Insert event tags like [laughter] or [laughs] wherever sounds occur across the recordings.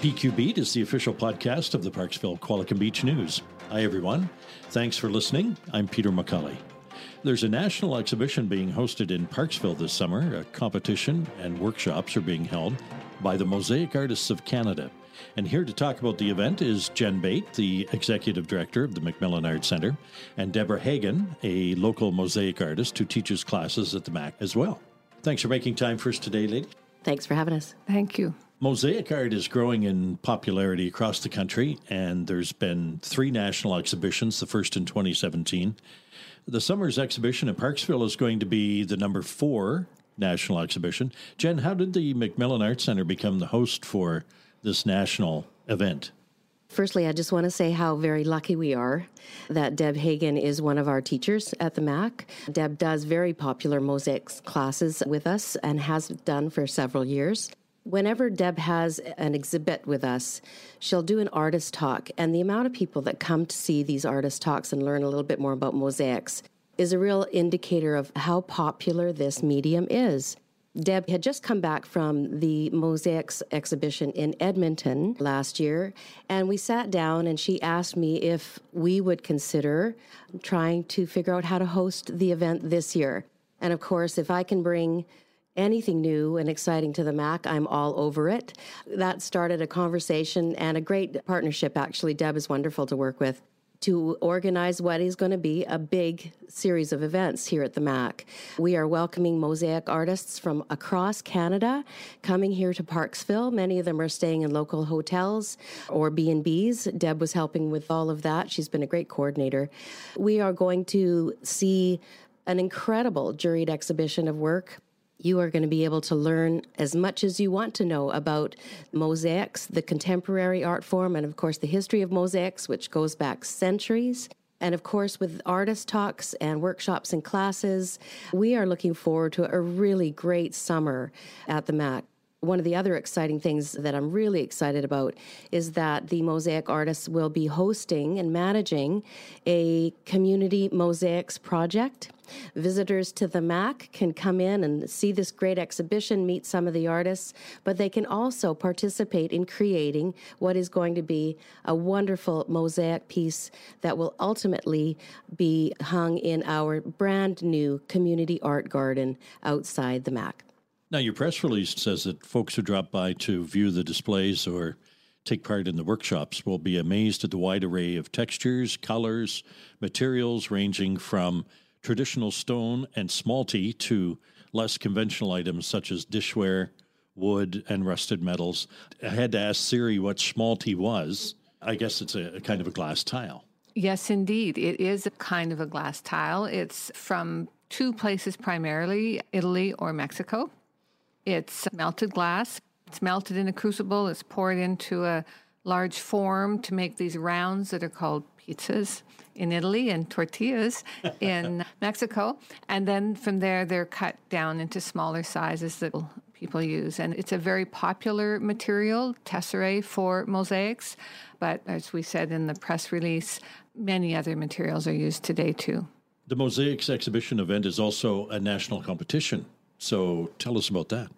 PQ Beat is the official podcast of the Parksville Qualicum Beach News. Hi, everyone. Thanks for listening. I'm Peter McCully. There's a national exhibition being hosted in Parksville this summer. A competition and workshops are being held by the Mosaic Artists of Canada. And here to talk about the event is Jen Bate, the executive director of the McMillan Art Center, and Deborah Hagen, a local mosaic artist who teaches classes at the MAC as well. Thanks for making time for us today, lady. Thanks for having us. Thank you. Mosaic art is growing in popularity across the country, and there's been three national exhibitions, the first in 2017. The summer's exhibition in Parksville is going to be the number four national exhibition. Jen, how did the McMillan Art Center become the host for this national event? Firstly, I just want to say how very lucky we are that Deb Hagen is one of our teachers at the MAC. Deb does very popular mosaics classes with us and has done for several years. Whenever Deb has an exhibit with us, she'll do an artist talk. And the amount of people that come to see these artist talks and learn a little bit more about mosaics is a real indicator of how popular this medium is. Deb had just come back from the Mosaics exhibition in Edmonton last year, and we sat down and she asked me if we would consider trying to figure out how to host the event this year. And of course, if I can bring anything new and exciting to the Mac, I'm all over it. That started a conversation and a great partnership, actually. Deb is wonderful to work with to organize what is going to be a big series of events here at the MAC. We are welcoming mosaic artists from across Canada coming here to Parksville. Many of them are staying in local hotels or B&Bs. Deb was helping with all of that. She's been a great coordinator. We are going to see an incredible juried exhibition of work you are going to be able to learn as much as you want to know about mosaics, the contemporary art form, and of course the history of mosaics, which goes back centuries. And of course, with artist talks and workshops and classes, we are looking forward to a really great summer at the MAC. One of the other exciting things that I'm really excited about is that the mosaic artists will be hosting and managing a community mosaics project. Visitors to the MAC can come in and see this great exhibition, meet some of the artists, but they can also participate in creating what is going to be a wonderful mosaic piece that will ultimately be hung in our brand new community art garden outside the MAC. Now, your press release says that folks who drop by to view the displays or take part in the workshops will be amazed at the wide array of textures, colors, materials ranging from traditional stone and smalti to less conventional items such as dishware, wood, and rusted metals. I had to ask Siri what smalti was. I guess it's a, a kind of a glass tile. Yes, indeed. It is a kind of a glass tile. It's from two places primarily Italy or Mexico. It's melted glass. It's melted in a crucible. It's poured into a large form to make these rounds that are called pizzas in Italy and tortillas [laughs] in Mexico. And then from there, they're cut down into smaller sizes that people use. And it's a very popular material, tesserae, for mosaics. But as we said in the press release, many other materials are used today too. The Mosaics exhibition event is also a national competition. So tell us about that.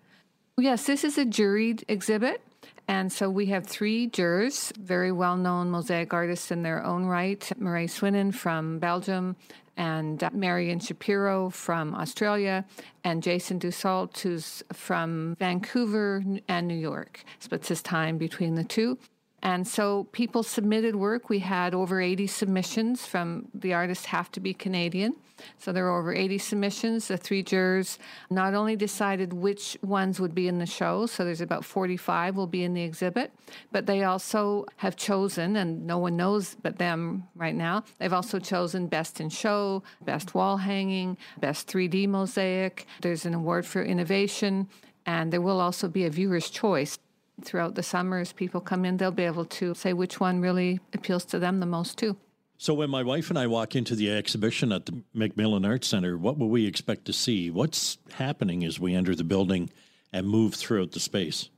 Yes, this is a juried exhibit. And so we have three jurors, very well known mosaic artists in their own right Mireille Swinnen from Belgium, and uh, Marion Shapiro from Australia, and Jason Dussault, who's from Vancouver and New York. Splits his time between the two. And so people submitted work. We had over 80 submissions from the artists have to be Canadian. So there were over 80 submissions. The three jurors not only decided which ones would be in the show, so there's about 45 will be in the exhibit, but they also have chosen, and no one knows but them right now, they've also chosen best in show, best wall hanging, best 3D mosaic. There's an award for innovation, and there will also be a viewer's choice throughout the summer as people come in, they'll be able to say which one really appeals to them the most too. So, when my wife and I walk into the exhibition at the McMillan Arts Center, what will we expect to see? What's happening as we enter the building and move throughout the space?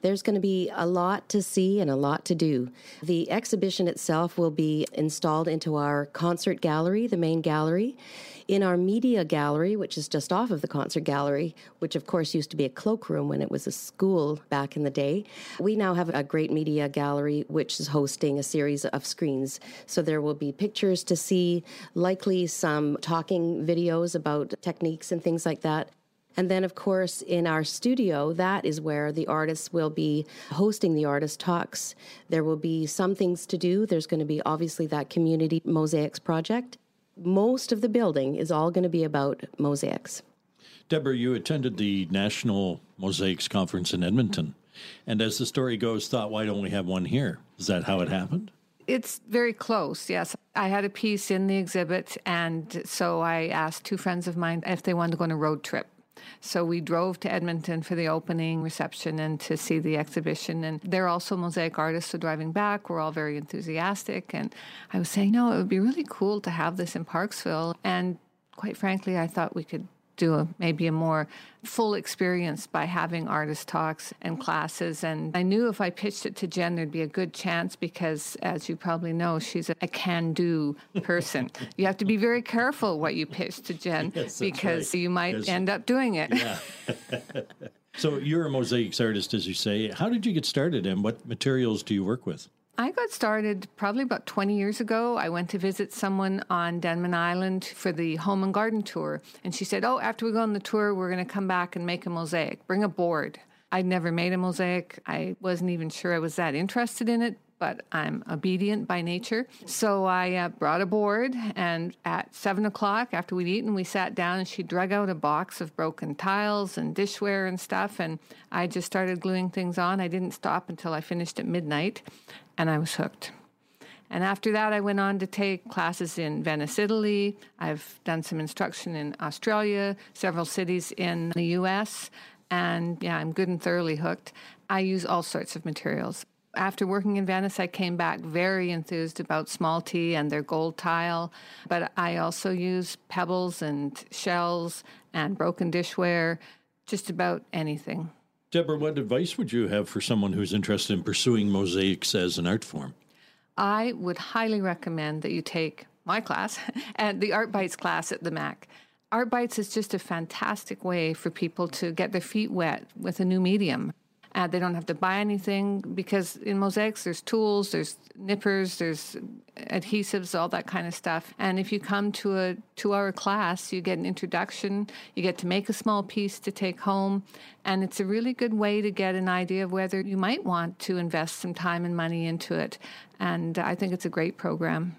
There's going to be a lot to see and a lot to do. The exhibition itself will be installed into our concert gallery, the main gallery. In our media gallery, which is just off of the concert gallery, which of course used to be a cloakroom when it was a school back in the day, we now have a great media gallery which is hosting a series of screens. So there will be pictures to see, likely some talking videos about techniques and things like that. And then, of course, in our studio, that is where the artists will be hosting the artist talks. There will be some things to do. There's going to be obviously that community mosaics project. Most of the building is all going to be about mosaics. Deborah, you attended the National Mosaics Conference in Edmonton. And as the story goes, thought, why don't we have one here? Is that how it happened? It's very close, yes. I had a piece in the exhibit, and so I asked two friends of mine if they wanted to go on a road trip. So we drove to Edmonton for the opening reception and to see the exhibition. And they're also mosaic artists, so driving back, we're all very enthusiastic. And I was saying, no, it would be really cool to have this in Parksville. And quite frankly, I thought we could do a, maybe a more full experience by having artist talks and classes. And I knew if I pitched it to Jen, there'd be a good chance because, as you probably know, she's a, a can do person. you have to be very careful what you pitch to Jen [laughs] yes, because right. you might end up doing it. Yeah. [laughs] [laughs] so you're a mosaics artist, as you say. How did you get started and what materials do you work with? I got started probably about 20 years ago. I went to visit someone on Denman Island for the home and garden tour. And she said, Oh, after we go on the tour, we're going to come back and make a mosaic. Bring a board. I'd never made a mosaic. I wasn't even sure I was that interested in it, but I'm obedient by nature. So I uh, brought a board, and at seven o'clock after we'd eaten, we sat down and she drug out a box of broken tiles and dishware and stuff. And I just started gluing things on. I didn't stop until I finished at midnight and I was hooked. And after that, I went on to take classes in Venice, Italy. I've done some instruction in Australia, several cities in the US, and yeah, I'm good and thoroughly hooked. I use all sorts of materials. After working in Venice, I came back very enthused about Smalti and their gold tile, but I also use pebbles and shells and broken dishware, just about anything. Deborah, what advice would you have for someone who's interested in pursuing mosaics as an art form? I would highly recommend that you take my class [laughs] and the Art Bites class at the MAC. Art Bites is just a fantastic way for people to get their feet wet with a new medium. Uh, they don't have to buy anything because in mosaics there's tools, there's nippers, there's adhesives, all that kind of stuff. And if you come to a two-hour class, you get an introduction, you get to make a small piece to take home, and it's a really good way to get an idea of whether you might want to invest some time and money into it. And I think it's a great program.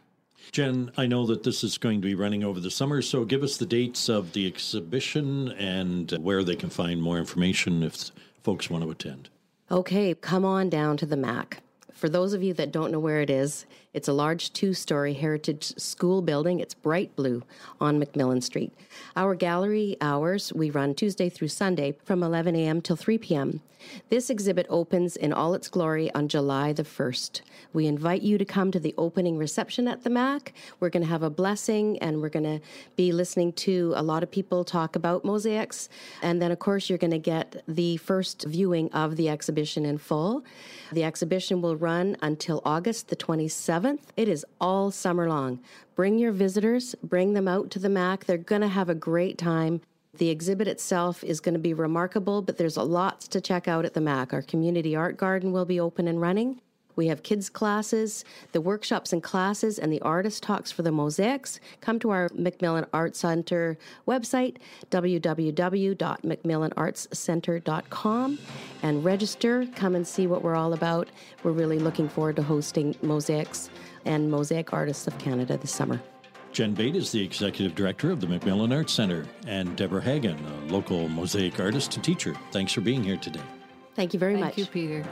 Jen, I know that this is going to be running over the summer, so give us the dates of the exhibition and where they can find more information if folks want to attend. Okay, come on down to the MAC. For those of you that don't know where it is, it's a large two story heritage school building. It's bright blue on McMillan Street. Our gallery hours, we run Tuesday through Sunday from 11 a.m. till 3 p.m. This exhibit opens in all its glory on July the 1st. We invite you to come to the opening reception at the MAC. We're going to have a blessing and we're going to be listening to a lot of people talk about mosaics. And then, of course, you're going to get the first viewing of the exhibition in full. The exhibition will run until August the 27th. It is all summer long. Bring your visitors, bring them out to the MAC. They're going to have a great time. The exhibit itself is going to be remarkable, but there's lots to check out at the MAC. Our community art garden will be open and running. We have kids' classes, the workshops and classes, and the artist talks for the mosaics. Come to our McMillan Arts Center website, www.macmillanartscenter.com, and register. Come and see what we're all about. We're really looking forward to hosting mosaics and Mosaic Artists of Canada this summer. Jen Bate is the executive director of the McMillan Arts Center, and Deborah Hagen, a local mosaic artist and teacher. Thanks for being here today. Thank you very Thank much. you, Peter.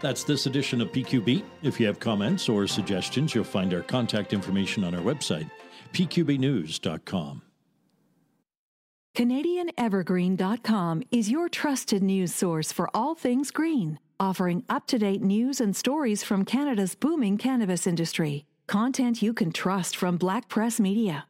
That's this edition of PQ Beat. If you have comments or suggestions, you'll find our contact information on our website, pqbnews.com. CanadianEvergreen.com is your trusted news source for all things green, offering up to date news and stories from Canada's booming cannabis industry. Content you can trust from Black Press Media.